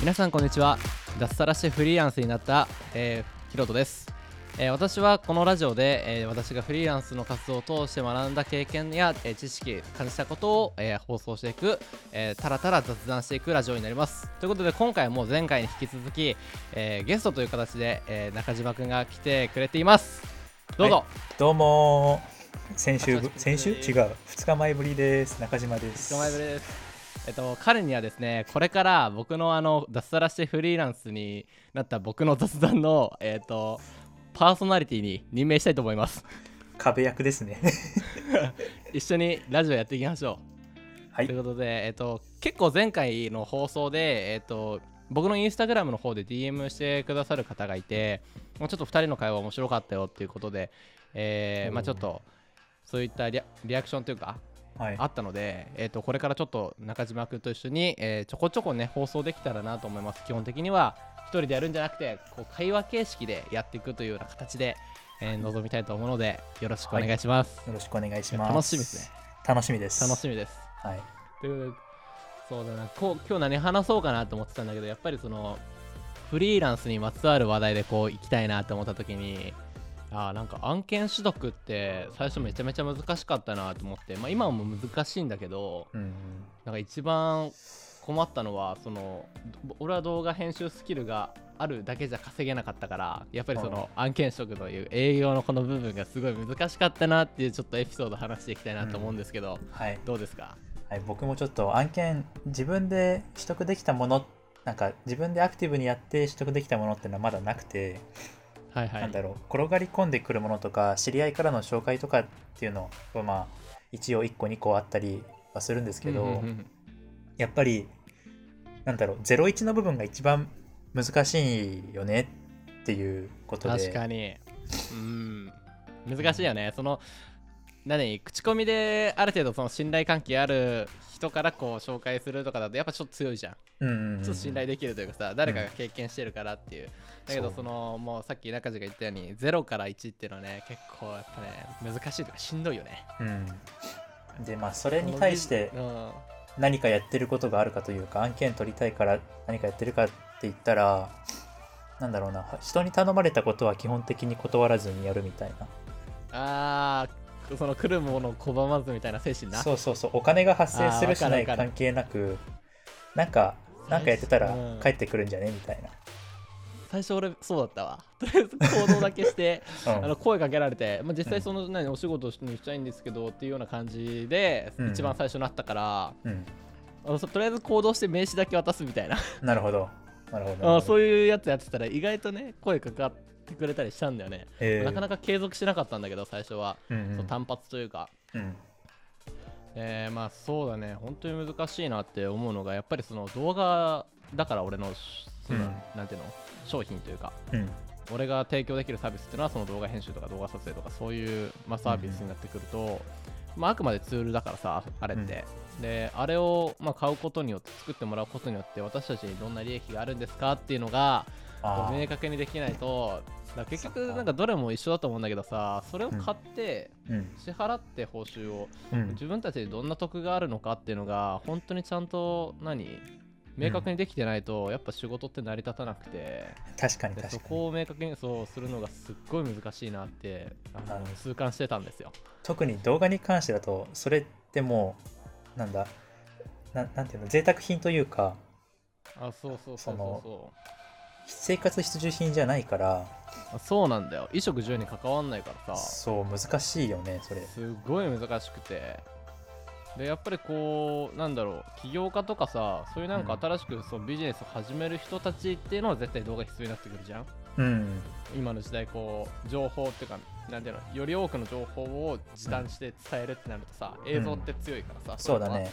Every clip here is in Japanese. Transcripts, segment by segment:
皆さんこんにちは。脱サラしてフリーランスになった、えー、ヒロトです、えー私はこのラジオで、えー私がフリーランスの活動を通して学んだ経験や、えー知識感じたことを、えー放送していく、えーたらたら雑談していくラジオになります。ということで今回も前回に引き続き、えーゲストという形で、えー中島くんが来てくれています。どうぞ、どうも。先週先週？違う。2日前ぶりです。中島です。お前ぶりです。えっと、彼にはですね、これから僕のあの脱サラしてフリーランスになった僕の雑談の、えっと、パーソナリティに任命したいと思います。壁役ですね 一緒にラジオやっていきましょう。はいということで、えっと、結構前回の放送で、えっと、僕のインスタグラムの方で DM してくださる方がいて、もうちょっと2人の会話面白かったよっていうことで、えーまあ、ちょっとそういったリアリアクションというか、はいあったので、えー、とこれからちょっと中島君と一緒に、えーちょこちょこね放送できたらなと思います。基本的には一人でやるんじゃなくてこう会話形式でやっていくというような形で、えー臨みたいと思うのでよろしくお願いします、よろしくお願いします。楽しみですね。楽しみです。楽しみです。はい。というそうだな。こう今日何話そうかなと思ってたんだけどやっぱりそのフリーランスにまつわる話題でこう行きたいなと思った時にあーなんか案件取得って最初めちゃめちゃ難しかったなと思って、まあ、今も難しいんだけどうんうん。なんか一番困ったのはそのど俺は動画編集スキルがあるだけじゃ稼げなかったからやっぱりその案件取得という営業のこの部分がすごい難しかったなっていうちょっとエピソード話していきたいなと思うんですけど、はい、どうですか？はい、僕もちょっと案件自分で取得できたものなんか自分でアクティブにやって取得できたものっていうのはまだなくて、はいはい。なんだろう転がり込んでくるものとか知り合いからの紹介とかっていうのはまあ一応1個2個あったりはするんですけど、うんうんうんやっぱりなんだろう01の部分が一番難しいよねっていうことで。確かに。うん。難しいよね。その何口コミである程度その信頼関係ある人からこう紹介するとかだとやっぱちょっと強いじゃん。うんうんうんちょっと信頼できるというかさ誰かが経験してるからっていう、だけどそのもうさっき中地が言ったように0から1っていうのはね結構やっぱね難しいとかしんどいよね。うん、でまあそれに対してうん。何かやってることがあるかというか案件取りたいから何かやってるかって言ったらなんだろうな人に頼まれたことは基本的に断らずにやるみたいな。あーその来るものを拒まずみたいな精神な。そうそうそうお金が発生するしない関係なくなんかなんかやってたらうん。帰ってくるんじゃね？みたい最初俺そうだったわ。とりあえず行動だけしてな、うん。あの声かけられて、まあ、実際その何お仕事にしたいんですけどっていうような感じでうん。一番最初になったから、うん、あのそとりあえず行動して名刺だけ渡すみたいな。なるほど。なるほど。あそういう、いうやつやってたら意外とね声かかってくれたりしたんだよね、えーなかなか継続しなかったんだけど最初は、うんうん。そう単発というか、うん。えーまあそうだね。本当に難しいなって思うのがやっぱりその動画だから俺のその、うん。なんていうの？商品というか。うん。俺が提供できるサービスっていうのはその動画編集とか動画撮影とかそういう、まあ、サービスになってくると、まあ、あくまでツールだからさあれって、であれを、まあ、買うことによって作ってもらうことによって私たちにどんな利益があるんですかっていうのがこう明確にできないとだ結局なんかどれも一緒だと思うんだけどさそれを買ってうん。支払って報酬をうん。自分たちにどんな得があるのかっていうのが本当にちゃんと何明確にできてないとやっぱ仕事って成り立たなくて、確かにで確かに。そこを明確にそうするのがすっごい難しいなってあの痛感してたんですよ。特に動画に関してだとそれってもうなんだななんていうの贅沢品というかあそうそうそうそうそ生活必需品じゃないから。そうなんだよ。衣食住に関わんないからさ。そう難しいよねそれ。すごい難しくて。でやっぱりこうなんだろう。起業家とかさそういうなんかうん。新しくそのビジネスを始める人たちっていうのは絶対動画必要になってくるじゃん。うん。今の時代こう情報っていうかなんていうのより多くの情報を時短して伝えるってなるとさ、映像って強いからさ、そうだね。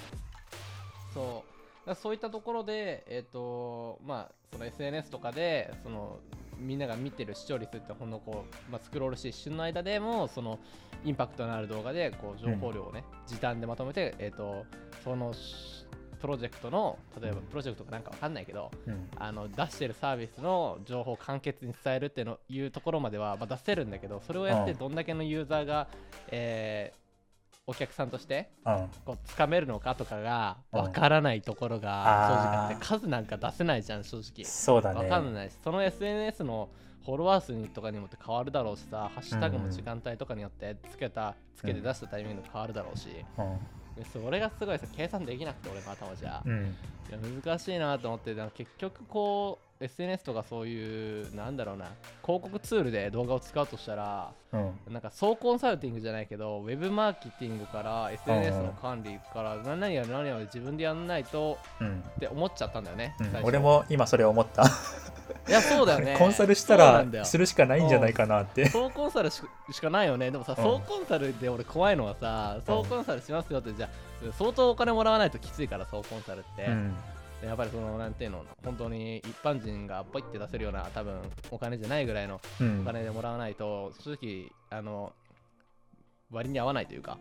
そうそういったところでえっ、とまあその SNS とかでそのみんなが見てる視聴率ってほんのこう、まあ、スクロールして一瞬の間でもそのインパクトのある動画でこう情報量をね、時短でまとめてえっ、とそのしプロジェクトの例えばプロジェクトかなんかわかんないけど、うん。あの出してるサービスの情報を簡潔に伝えるっていうのいうところまでは、まあ、出せるんだけどそれをやってうん。どんだけのユーザーが、えーお客さんとしてうん。こう掴めるのかとかがうん。わからないところが正直あって数なんか出せないじゃん正直。そうだね。わかんないしその SNS のフォロワー数にとかにもって変わるだろうしさハッシュタグも時間帯とかによってつけたつけて出したタイミングで変わるだろうし、それがすごいさ計算できなくて俺の頭じゃ、うん。いや難しいなと思って結局こう SNS とかそういうなんだろうな広告ツールで動画を使うとしたらうん。なんか総コンサルティングじゃないけどウェブマーケティングから SNS の管理から何々やる何々やる自分でやんないとうん。って思っちゃったんだよね、うん。俺も今それ思った。いやそうだよね。コンサルしたらするしかないんじゃないかなって。総コンサルししかないよね。でもさ、うん。総コンサルで俺怖いのはさ総コンサルしますよってじゃあ相当お金もらわないときついから総コンサルって、やっぱりそのなんていうの本当に一般人がポイって出せるような多分お金じゃないぐらいのうん。お金でもらわないと正直あの割に合わないというか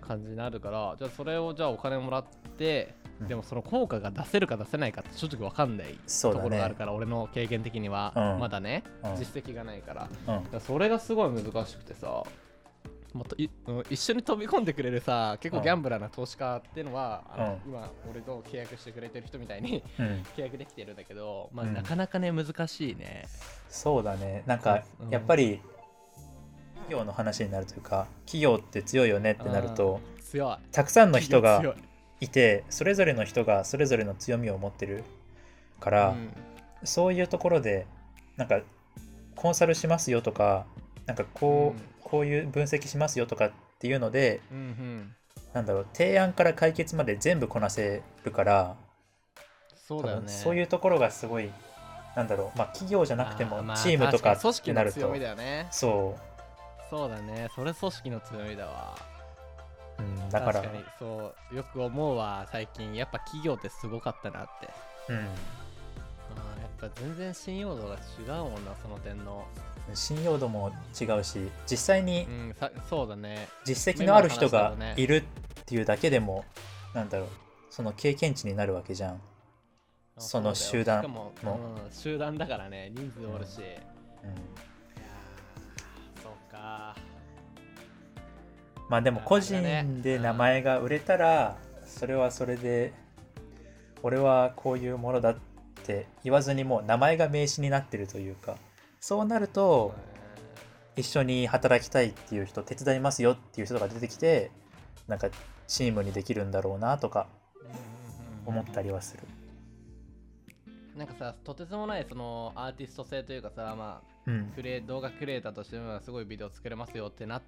感じになるからじゃあそれをじゃあお金もらってうん。でもその効果が出せるか出せないかって正直わかんないところがあるから、俺の経験的には、うん。まだね、うん。実績がないから。うん。だからそれがすごい難しくてさもっというん一緒に飛び込んでくれるさ結構ギャンブラーな投資家っていうのは、あのうん。今俺と契約してくれてる人みたいにうん。契約できてるんだけど、まあうん。なかなかね難しいね。そうだね。なんかうん。やっぱり企業の話になるというか企業って強いよねってなると強い。たくさんの人が強い。いてそれぞれの人がそれぞれの強みを持ってるから、うん。そういうところでなんかコンサルしますよとかなんかこう、うんこういう分析しますよとかっていうのでうんうん。なんだろう提案から解決まで全部こなせるからそうだよね。そういうところがすごいなんだろうまあ企業じゃなくてもチームとかってなると。そそうだね。それ組織の強みだわ。う、うん、だから。確かにそうよく思うわ。最近。やっぱ企業ってすごかったなって。うん、あーやっぱ全然信用度が違うもんなその点の信用度も違うし実際にうんさそうだね。実績のある人がいるっていうだけでもなんだろうその経験値になるわけじゃん、その集団の。うん、集団だからね人数おるし、いやうん、ーそうか。まあでも個人で名前が売れたらそれはそれで俺はこういうものだって言わずにもう名前が名詞になってるというかそうなると一緒に働きたいっていう人手伝いますよっていう人が出てきてなんかチームにできるんだろうなとか思ったりはする。なんかさとてつもないそのアーティスト性というかさまあうんクレ動画クリエイターとしてはすごいビデオ作れますよってな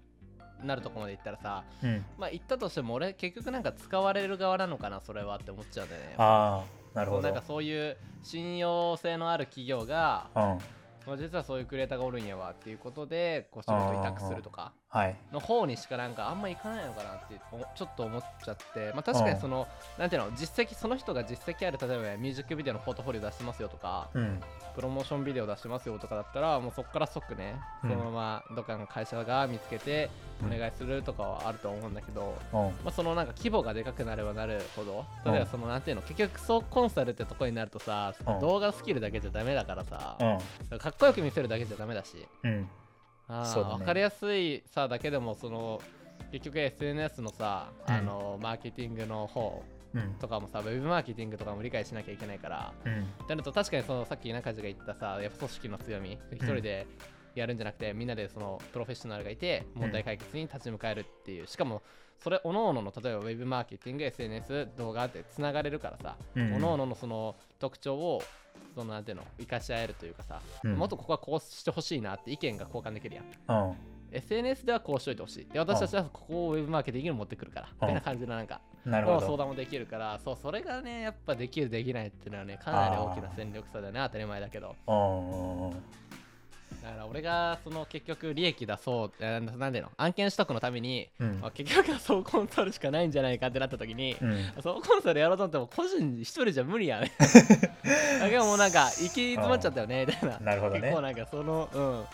なるとこまで行ったらさうん、まあ言ったとしても俺結局なんか使われる側なのかなそれはって思っちゃうんだよねああなるほど。なんかそういう信用性のある企業が、うんまあ、実はそういうクリエイターがおるんやわっていうことでこう仕事委託するとか。の方にしかなんかあんまいかないのかなっておちょっと思っちゃって。まあ確かにそのなんていうの実績その人が実績ある例えばミュージックビデオのポートフォリオ出してますよとかうん。プロモーションビデオ出してますよとかだったらもうそこから即ねそうん。のままどっかの会社が見つけてうん。お願いするとかはあると思うんだけど、うん。まあ、そのなんか規模がでかくなればなるほど例えばそのなんていうの結局総コンサルってとこになるとさうん。動画スキルだけじゃダメだからさうん。かっこよく見せるだけじゃダメだしうんあそうだね。分かりやすいさだけでもその結局 SNS のさ、うん。あのマーケティングの方うん。とかもさウェブマーケティングとかも理解しなきゃいけないからうん。ってなると確かにそのさっき中地が言ったさやっぱ組織の強み一人でやるんじゃなくて、みんなでそのプロフェッショナルがいて問題解決に立ち向かえるっていう、しかもそれ各々の例えばウェブマーケティング SNS 動画ってつながれるからさ、うん。各々のその特徴をそのなんていうの生かし合えるというかさ、うん。もっとここはこうしてほしいなって意見が交換できるやん。うん。SNS ではこうしといてほしい。で私たちはここをウェブマーケティングに持ってくるから。みたいな感じのなんかなるほど。の相談もできるから。そうそれがねやっぱできるできないっていうのはねかなり大きな戦力差だね当たり前だけどだから俺がその結局利益出そうえーなんでの案件取得のために、うん。まあ、結局は総コンサルしかないんじゃないかってなった時に、うん。総コンサルやろうと思っても個人一人じゃ無理やね。だけどもうなんか行き詰まっちゃったよねみたいな。なるほどね。結構なんかそのうん。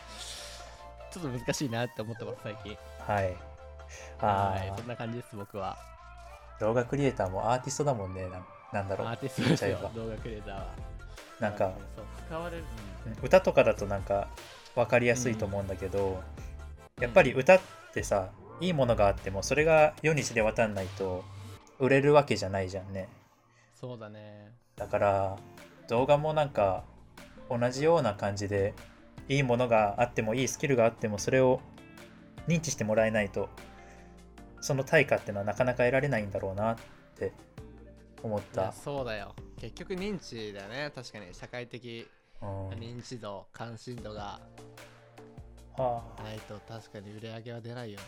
ちょっと難しいなって思ってます最近。はい。はいあそんな感じです僕は。あ、動画クリエイターもアーティストだもんね。なんなんだろう。アーティストですよ動画クリエイターは。なんか、そう使われる、歌とかだとなんか分かりやすいと思うんだけど、やっぱり歌ってさ、いいものがあってもそれが世に知れ渡んないと売れるわけじゃないじゃんね。そうだね。だから動画もなんか同じような感じでいいものがあってもいいスキルがあってもそれを認知してもらえないとその対価ってのはなかなか得られないんだろうなって思った。そうだよ。結局認知だよね。確かに社会的うん認知度関心度がはないと確かに売り上げは出ないよな。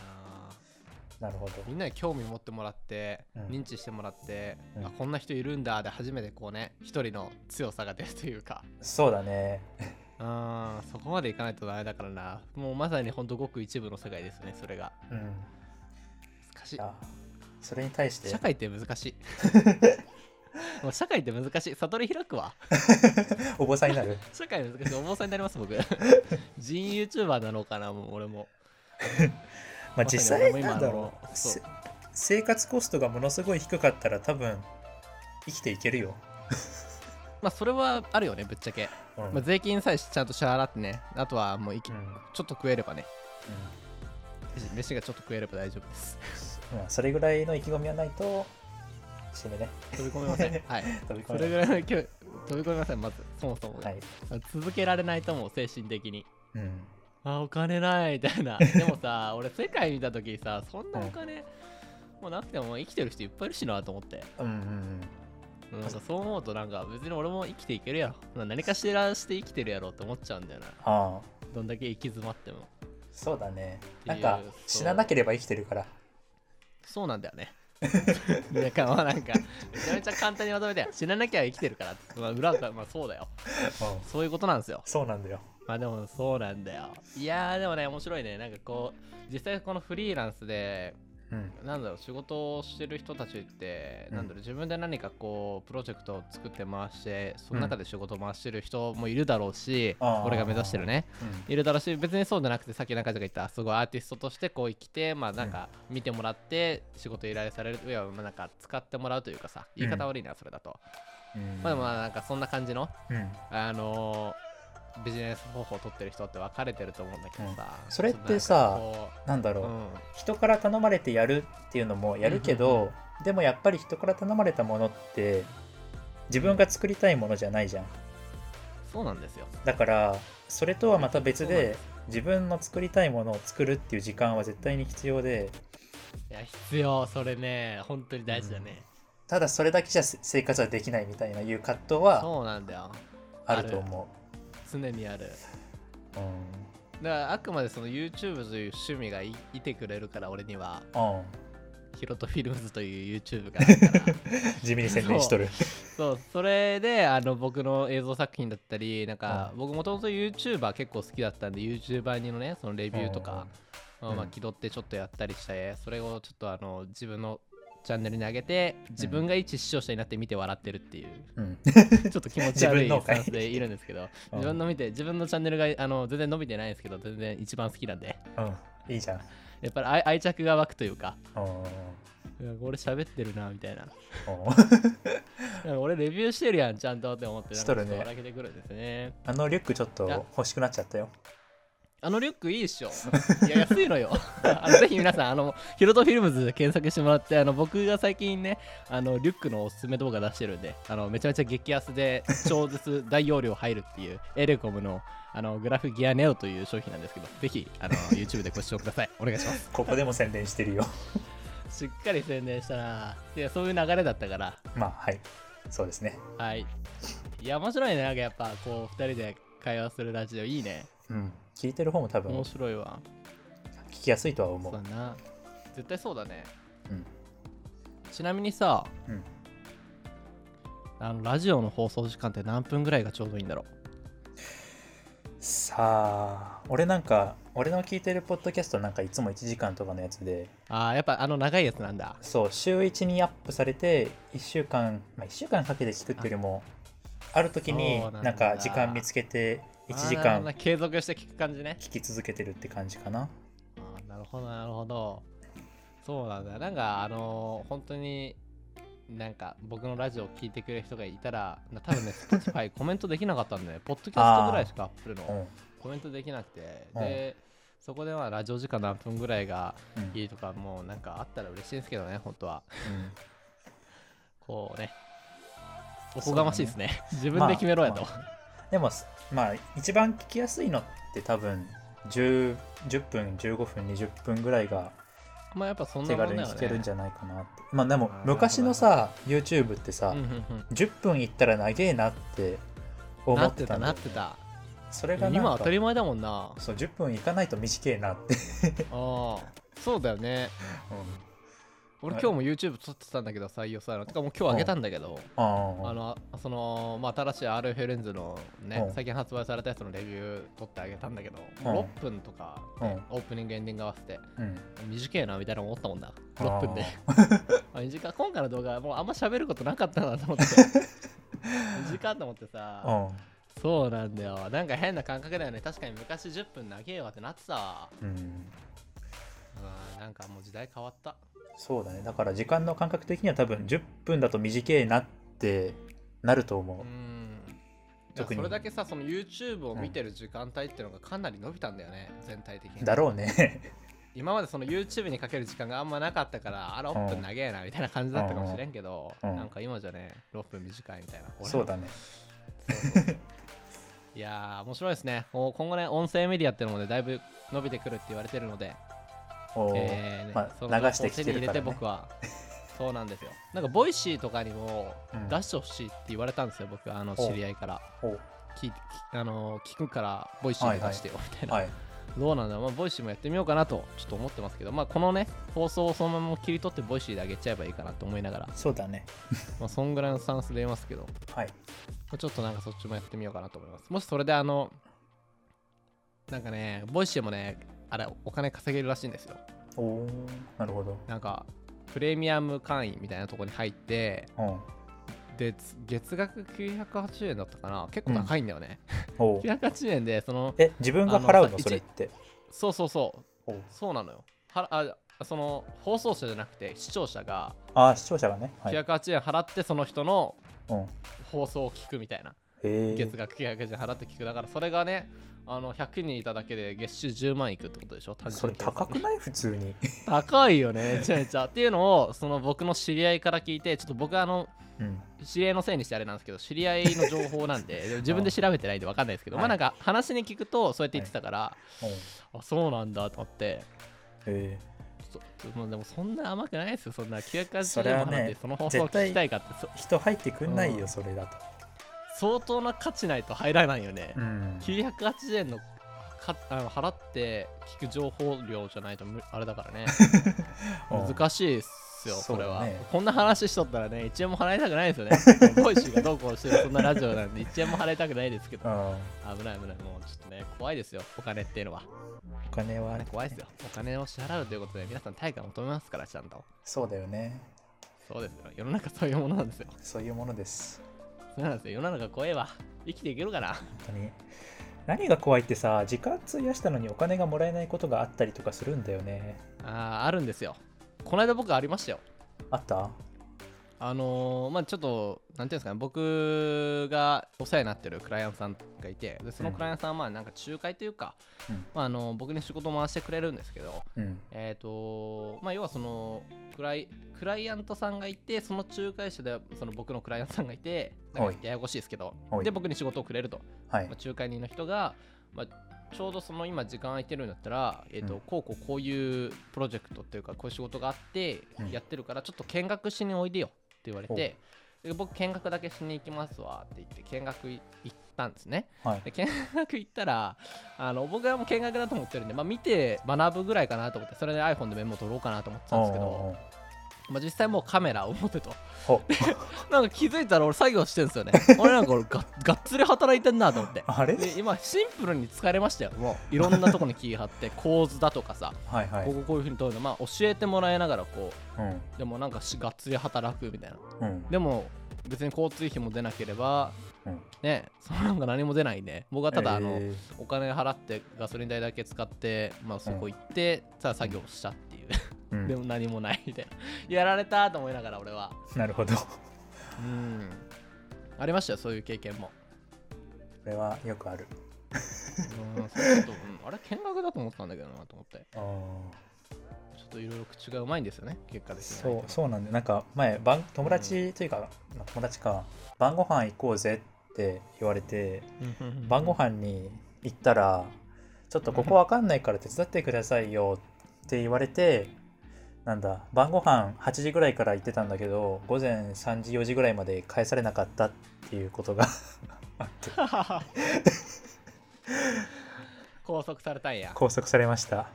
あ、なるほど。みんなに興味持ってもらって、うん。認知してもらって、うん。あこんな人いるんだで初めてこうね一人の強さが出るというか。そうだね。うんそこまでいかないとダメだからな。もうまさにほんとごく一部の世界ですねそれが。うん。難しい。あそれに対して。社会って難しい もう社会って難しい。悟り開くわ お坊さんになる？社会難しい。お坊さんになります僕。人 YouTuber なのかなもう俺も。まあ実際なんだろう。生活コストがものすごい低かったら多分生きていけるよ。まあそれはあるよねぶっちゃけ、うん。まあ、税金さえちゃんと支払ってね。あとはもういきうん。うんちょっと食えればね。飯がちょっと食えれば大丈夫です。まあそれぐらいの意気込みはないと死ぬね。飛び込めません。はい。飛び込それめぐらいの勢い飛び込めませんまず。そもそも、はい。続けられないと思う精神的に。うん。あお金ないみたいな。でもさ俺世界見た時さそんなお金、もうなくても生きてる人いっぱいいるしなと思って。うんうんうん。なんかそう思うとなんか別に俺も生きていけるやろまあ何かしらして生きてるやろって思っちゃうんだよな。ああ、どんだけ行き詰まっても。そうだね。なんか死ななければ生きてるから。そうなんだよね なんかまあなんかめちゃめちゃ簡単にまとめて死ななきゃ生きてるからって。まあ裏がまあそうだよ。うん。そういうことなんですよ。そうなんだよ。まあでもそうなんだよ。いやーでもね面白いね。なんかこう実際このフリーランスでうん。なんだろう仕事をしてる人たちって、うん。なんだろう自分で何かこうプロジェクトを作って回してその中で仕事を回してる人もいるだろうし、あー。俺が目指してるねうん。いるだろうし別にそうじゃなくてさっき中地が言ったすごいアーティストとしてこう生きてまあなんか見てもらって仕事依頼されるいやまあなんか使ってもらうというかさ言い方悪いなそれだと、うん。まあでもまあなんかそんな感じのうん。あのービジネス方法を取ってる人って分かれてると思うんだけどさ、うん。それってさなんだろう。こう。うん。人から頼まれてやるっていうのもやるけうんうん。ど、でもやっぱり人から頼まれたものって自分が作りたいものじゃないじゃん。そうなんですよ。だからそれとはまた別でで自分の作りたいものを作るっていう時間は絶対に必要で。いや必要。それね本当に大事だね、ただそれだけじゃせ生活はできないみたいないう葛藤はそうなんだよ。あると思常にある。ううん。だからあくまでその YouTube という趣味がいいてくれるから俺には。うん。ヒロトフィルムズという YouTube が 地味に宣伝しとる。そう。それであの僕の映像作品だったりなんかうん。僕もともと YouTuber 結構好きだったんで YouTuber にのねそのレビューとか、まあまあうん。気取ってちょっとやったりしてそれをちょっとあの自分のチャンネルに上げて自分が一視聴者になって見て笑ってるっていう、うん。ちょっと気持ち悪いスタンスでいるんですけどうん。自分の見て自分のチャンネルがあの全然伸びてないんですけど全然一番好きなんで。うん。いいじゃん。やっぱり愛愛着が湧くというか。俺喋ってるなみたいな。俺レビューしてるやんちゃんとって思ってなんか笑けてくるんですね。あのリュックちょっと欲しくなっちゃったよあのリュックいいっしょ。いや安いのよ。あのぜひ皆さんあのヒロトフィルムズで検索してもらってあの僕が最近ねあのリュックのおすすめ動画出してるんであのめちゃめちゃ激安で超絶大容量入るっていうエレコムのあのグラフギアネオという商品なんですけどぜひあの YouTube でご視聴ください。お願いします。ここでも宣伝してるよ。しっかり宣伝したな。いやそういう流れだったから。まあはい。そうですね。はい。いや面白いねなんかやっぱこう2人で会話するラジオ。いいね。うん聞いてる方も多分面白いわ。聞きやすいとは思う。そうだな。絶対そうだね。うん。ちなみにさ、うん。あのラジオの放送時間って何分ぐらいがちょうどいいんだろさあ俺なんか俺の聞いてるポッドキャストなんかいつも1時間とかのやつで。うあーやっぱあの長いやつなんだ。そう週1にアップされて1週間まあ1週間かけて聞くっていうよりもあ。る時になんか時間見つけて1時間。な継続して聞く感じね。聞き続けてるって感じかな。あーなるほどなるほど。そうなんだなんかあのー本当になんか僕のラジオを聞いてくれる人がいたらな多分ね Spotify コメントできなかったんだよ。ポッドキャストぐらいしかアップルの。うん。コメントできなくて、うん。で、そこでまあラジオ時間何分ぐらいがうん。いいとかもうなんかあったら嬉しいんですけどね本当は。うん。こうね。おこがましいですね。自分で決めろやと、まあまあでもまあ一番聞きやすいのって多分 10, 10分15分20分ぐらいがまあやっぱそんな手軽に聞けるんじゃないかなって。まあでも昔のさ YouTube ってさ、うんうんうん。10分いったら長えなって思なってってたんだよたなってた。それが今当たり前だもんな。そう10分いかないと短いなって、ああそうだよね。俺はい。今日も YouTube 撮ってたんだけど採用されてかもう今日あげたんだけどああのその、まあ、新しい RF レンズのねうん。最近発売されたやつのレビュー撮ってあげたんだけどうん。6分とかねオープニングエンディング合わせてうん。短いなみたいな思ったもんだ。あー。6分で。あ短い。今回の動画はもうあんま喋ることなかったなと思って。短いと思ってさうん。そうなんだよ。なんか変な感覚だよね。確かに昔10分長えわってなってたわ。うん。うんなんかもう時代変わったそうだね。だから時間の感覚的には多分10分だと短いなってなると思う、うん。特に。それだけさその YouTube を見てる時間帯っていうのがかなり伸びたんだよね、全体的に。だろうね。今までその YouTube にかける時間があんまなかったからあ6分長えなみたいな感じだったかもしれんけど、うん。なんか今じゃね6分短いみたいな。そうだね。いやー面白いですね。今後ね音声メディアっていうのもねだいぶ伸びてくるって言われてるので、えーねまあ流してきてるからね。手に入れて僕は。そうなんですよ。なんか Voicy とかにもうん。出してほしいって言われたんですよ僕あの知り合いから。あの聞くから Voicy で出してよみたいな、はい。どうなんだろう、まあ、 Voicy もやってみようかなとちょっと思ってますけど、まあ、このね放送をそのまま切り取って Voicy で上げちゃえばいいかなと思いながら、そうだね。まあ、そんぐらいのスタンスで言いますけど、まはい。あちょっとなんかそっちもやってみようかなと思います。もしそれであのなんかね Voicy もねあれお金稼げるらしいんですよ。おおなるほど。なんかプレミアム会員みたいなところに入ってうん。でつ月額980円だったかな。結構高いんだよね、おう980 円でそのえ自分が払うの？それって。そうそうそう。そうなのよ。はあその放送者じゃなくて視聴者があ視聴者がね。はい、980円払ってその人のうん、放送を聞くみたいな、へえ月額980円払って聞く。だからそれがねあの100人いただけで月収10万いくってことでしょ？単それ高くない？普通に。高いよねめちゃめちゃ。っていうのをその僕の知り合いから聞いてちょっと僕あのうん。知り合いのせいにしてあれなんですけど知り合いの情報なんで 自分で調べてないんで分かんないですけど、はい。まあなんか話に聞くとそうやって言ってたから、おうあそうなんだと思って。へそもうでもそんな甘くないですよ。そんなそ980れはね円も払ってその放送を聞きたいかって。そえ人入ってくんないようん。それだと相当な価値ないと入らないよね、うん。980円のかあの払って聞く情報量じゃないとむあれだからね。うん。難しいっすよそれは、ねこんな話しとったらね1円も払いたくないですよね。Voicy がどうこうしてるそんなラジオなんで1円も払いたくないですけど。うん。危ない危ない。もうちょっとね怖いですよお金っていうのは、お金は。ね、怖いですよ。お金を支払うということで皆さん対価求めますからちゃんと。そうだよね。そうですよ。世の中そういうものなんですよ。そういうものですそうなんですよ。世の中怖えわ。生きていけるかな？本当に。何が怖いってさ時間費やしたのにお金がもらえないことがあったりとかするんだよね。あーあるんですよ。この間僕ありましたよ。あった？あのーまあちょっとなんていうんですかね僕がお世話になってるクライアントさんがいてでそのクライアントさんはまあなんか仲介というか、うん。まあ、あの僕に仕事を回してくれるんですけどうん。えっ、とまあ要はそのクライクライアントさんがいてその仲介者でその僕のクライアントさんがいてなんはい。かややこしいですけどはい。で僕に仕事をくれると、はい。まあ、仲介人の人が、まあ、ちょうどその今時間空いてるんだったら、えーとうん。こうこうこういうプロジェクトっていうかこういう仕事があってうん。やってるからちょっと見学しにおいでよ言われて、で僕見学だけしに行きますわって言って見学い行ったんですね。はい。で見学行ったらあの僕はもう見学だと思ってるんで、まあ、見て学ぶぐらいかなと思ってそれで iPhone でメモ取ろうかなと思ってたんですけど、まあ、実際もうカメラを持ってと。ほなんか気づいたら俺作業してるんですよね。俺なんか俺ががっつり働いてんなと思って。あれ？で今シンプルに疲れましたよ。もういろんなとこに気張って 構図だとかさ、はいはい。こここういうふうに撮るの。まあ教えてもらいながらこうん。うでもなんかしがっつり働くみたいな。うん。でも別に交通費も出なければうん。ねそのなんか何も出ないんで。僕はただあの、えお金払ってガソリン代だけ使って、まあ、そこ行って、さあ作業したって。いう、ん。でも何もないみたいな。やられたと思いながら俺は。なるほど。こうん。ありましたよそういう経験も。れはよくある。うんそれちょっと、うん。あれ見学だと思ったんだけどなと思って。ちょっといろいろ口がうまいんですよね結果ですねそうそうなんでなんか前晩友達というか、まあ友達か。晩ご飯行こうぜって言われて晩ご飯に行ったらちょっとここわかんないから手伝ってくださいよって言われてなんだ晩ご飯8時ぐらいから行ってたんだけど午前3時4時ぐらいまで返されなかったっていうことが あって。拘束されたんや。拘束されました。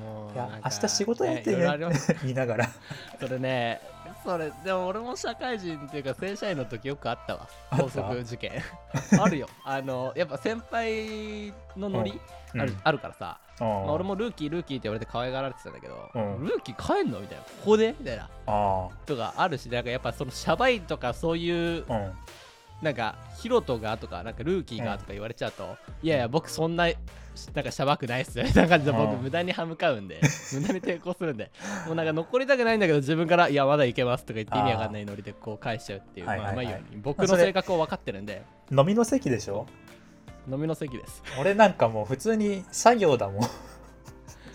もういや明日仕事やってねいろいろあります。言いながら。それねそれでも俺も社会人っていうか正社員の時よくあったわ。拘束事件。あるよ。あのやっぱ先輩のノリ？うん。ある,、あるからさ、まあ、俺もルーキールーキーって言われて可愛がられてたんだけど、うん。ルーキー帰んのみたいな。ここで？みたいな。あとかあるしなんかやっぱそのシャバいとかそういうーうん。なんかヒロトがとかなんかルーキーがとか言われちゃうと、いやいや僕そんななんかシャバくないっすよ。みたいな感じで僕うん。無駄に歯向かうんで無駄に抵抗するんでもうなんか残りたくないんだけど自分からいやまだいけますとか言って意味わかんないノリでこう返しちゃうっていうはいはいはい。まあうまいように僕の性格を分かってるんで。飲みの席でしょ？飲みの席です。俺なんかもう普通に作業だもん。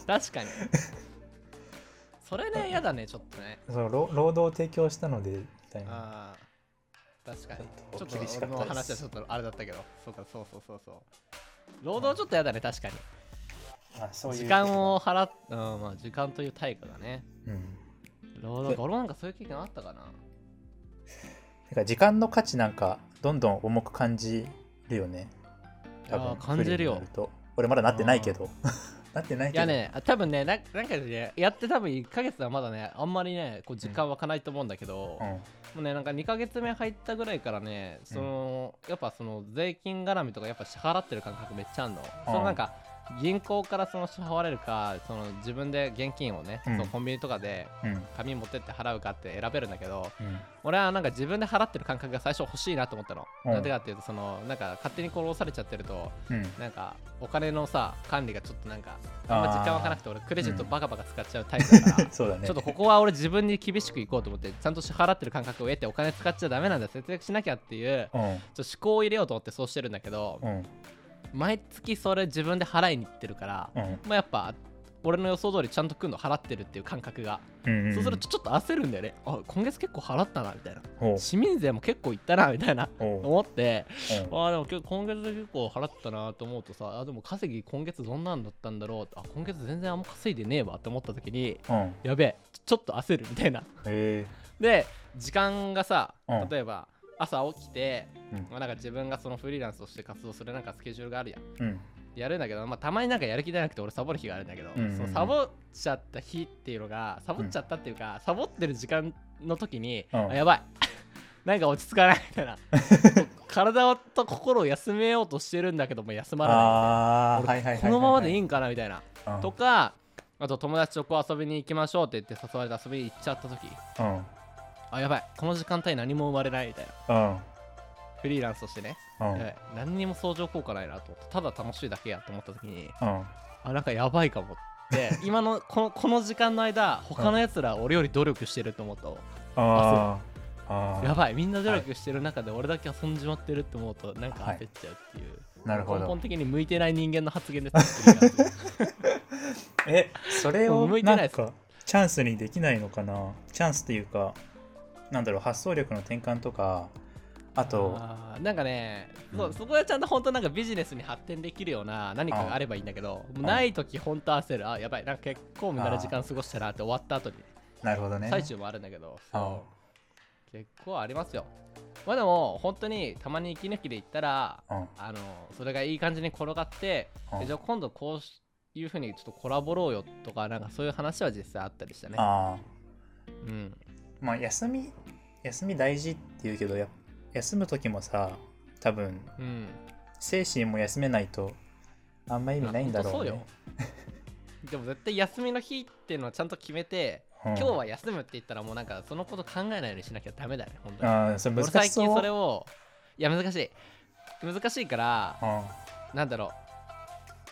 確かに。それね嫌だねちょっとね。そう労労働を提供したのでみたいな。あー確かに。ちょっと厳しか話はちょっとあれだったけど。そうかそうそうそうそう。労働ちょっと嫌だね確かに。あそういう時間を払っ、うんまあ、時間という対価がね。うん。労働俺もなんかそういう経験あったかな？てか時間の価値なんかどんどん重く感じるよねいやー感じるよ。俺まだなってないけど。なってないけど。いやね多分ねななんかねやって多分1ヶ月はまだねあんまりねこう時間湧かないと思うんだけど、うん。もうねなんか2ヶ月目入ったぐらいからねその、やっぱその税金絡みとかやっぱ支払ってる感覚めっちゃあるの、そのなんか銀行からその支払われるかその自分で現金をね、うん。そのコンビニとかでうん。紙持ってって払うかって選べるんだけどうん。俺はなんか自分で払ってる感覚が最初欲しいなと思ったの、うん。なんでかっていうとそのなんか勝手に殺されちゃってるとうん。なんかお金のさ管理がちょっとなんかあんま時間湧かなくて俺クレジットうん。バカバカ使っちゃうタイプだから、そうだね。ちょっとここは俺自分に厳しくいこうと思ってちゃんと支払ってる感覚を得てお金使っちゃダメなんだ節約しなきゃっていううん。ちょっと思考を入れようと思ってそうしてるんだけどうん毎月それ自分で払いに行ってるからうん。まあやっぱ俺の予想通りちゃんと来るの払ってるっていう感覚が、うんそうするとちょっと焦るんだよね。あ今月結構払ったなみたいな。市民税も結構いったなみたいな思って。うん。あーでも今月結構払ったなと思うとさあでも稼ぎ今月どんなんだったんだろう。あ今月全然あんま稼いでねえわって思った時にうん。やべえちょっと焦るみたいな。で時間がさうん。例えば朝起きて、うん。まあ、なんか自分がそのフリーランスとして活動するなんかスケジュールがあるやん。うん。やるんだけど、まあ、たまになんかやる気出なくて俺サボる日があるんだけど、うんうんうん。そのサボっちゃった日っていうのがサボっちゃったっていうか、サボってる時間の時に、うん。あやばい。なんか落ち着かないみたいな。体と心を休めようとしてるんだけども休まらないこのままでいいいんかなみたいな、うん。とかあと友達とこう遊びに行きましょうって言って誘われて遊びに行っちゃった時。うんあやばい。この時間帯何も生まれないみたいな。うん。フリーランスとしてね、うん。何にも相乗効果ないなと。思ってただ楽しいだけやと思った時にうん。あなんかやばいかもって。今のこのこの時間の間他のやつら俺より努力してると思うと、あー。あー。やばい。みんな努力してる中で俺だけ遊んじまってるって思うとなんかはい焦っちゃうっていう、なるほど。根本的に向いてない人間の発言でする えそれを向いてないチャンスにできないのかな。チャンスっていうかなんだろう発想力の転換とかあとあーなんかね、そううん。そこはちゃんと本当なんかビジネスに発展できるような何かがあればいいんだけどない時本当焦るあやばいなんか結構無駄な時間過ごしたなって終わった後に。なるほどね。最中もあるんだけど。あそう結構ありますよ。まあでも本当にたまに息抜きで言ったらうん。あのそれがいい感じに転がってうん。えじゃあ今度こういうふうにちょっとコラボろうよとかなんかそういう話は実際あったりしたね。あうん。ーまあ休み休み大事っていうけどや休む時もさ多分うん。精神も休めないとあんま意味ないんだろうね。でも絶対休みの日っていうのはちゃんと決めて、うん。今日は休むって言ったらもうなんかそのこと考えないようにしなきゃダメだよね本当に。あーそれ俺難しそう。最近それをいや難しい。難しいからうん。なんだろう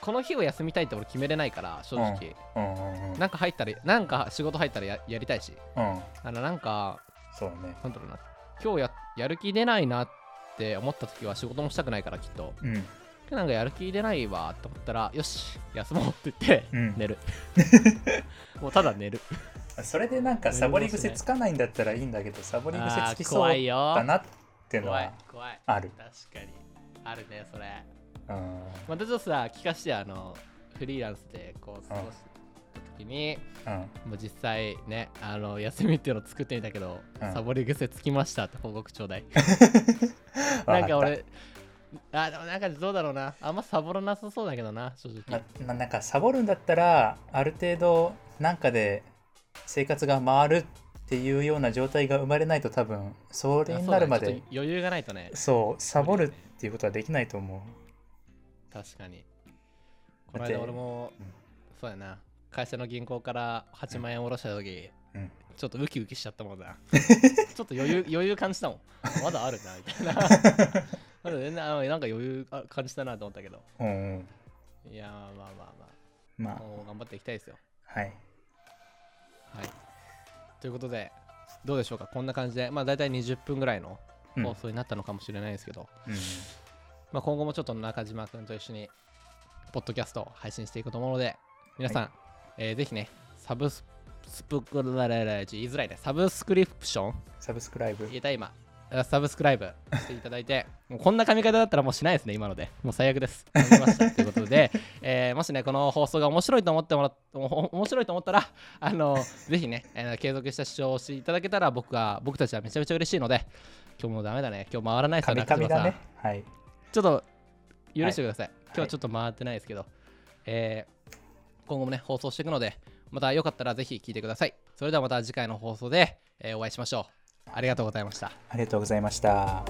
この日を休みたいって俺決めれないから正直、うん。うん。うん。なんか入ったらなんか仕事入ったらややりたいし。うんあのなんかそうだね。なんだろうな。今日ややる気出ないなって思った時は仕事もしたくないからきっと。うん。なんかやる気出ないわと思ったらよし休もうって言って、うん。寝る。もうただ寝る。それでなんかサボり癖つかないんだったらいいんだけどサボり癖つきそうだなっての怖いは怖いある確かに。あるねそれ。うんまたちょっとさ聞かしてあのフリーランスでこう過ごした時に、うん。もう実際ねあの休みっていうのを作ってみたけど、うん。サボり癖つきましたって報告ちょうだい。わなんか俺あでもなんかどうだろうな。あんまサボらなさそうだけどな正直、ままなんかサボるんだったらある程度なんかで生活が回るっていうような状態が生まれないと多分それになるまでね。余裕がないとね。そうサボるっていうことはできないと思う確かに。この間俺も、うん。そうやな。会社の銀行から8万円下ろした時、うん。ちょっとウキウキしちゃったもんな ちょっと余裕余裕感じたもん。まだあるなみたいな。まだ全然なんか余裕あ感じたなと思ったけど。うんうん。いやまあまあまあ。ままあ。もう頑張っていきたいですよ。あはい。はい。ということでどうでしょうか？こんな感じで。まあ大体20分ぐらいのうん。放送になったのかもしれないですけど、うんまあ、今後もちょっと中島くんと一緒にポッドキャストを配信していくと思うので皆さん、えーぜひねサブススプクラララ言いづらいねサブスクリプションサブスクライブ。言えた今あサブスクライブしていただいて もうこんな髪型だったらもうしないですね今ので。もう最悪です。やめましたということで、えーもしねこの放送が面白いと思ってもら面白いと思ったらあのぜひね、えー継続した視聴をしていただけたら僕が僕たちはめちゃめちゃ嬉しいので今日もうダメだね。今日回らないですよカミカミだねはいちょっと許してください。い今日はちょっと回ってないですけど、えー今後もね、放送していくので、またよかったらぜひ聞いてください。それではまた次回の放送で、えーお会いしましょう。ありがとうございました。ありがとうございました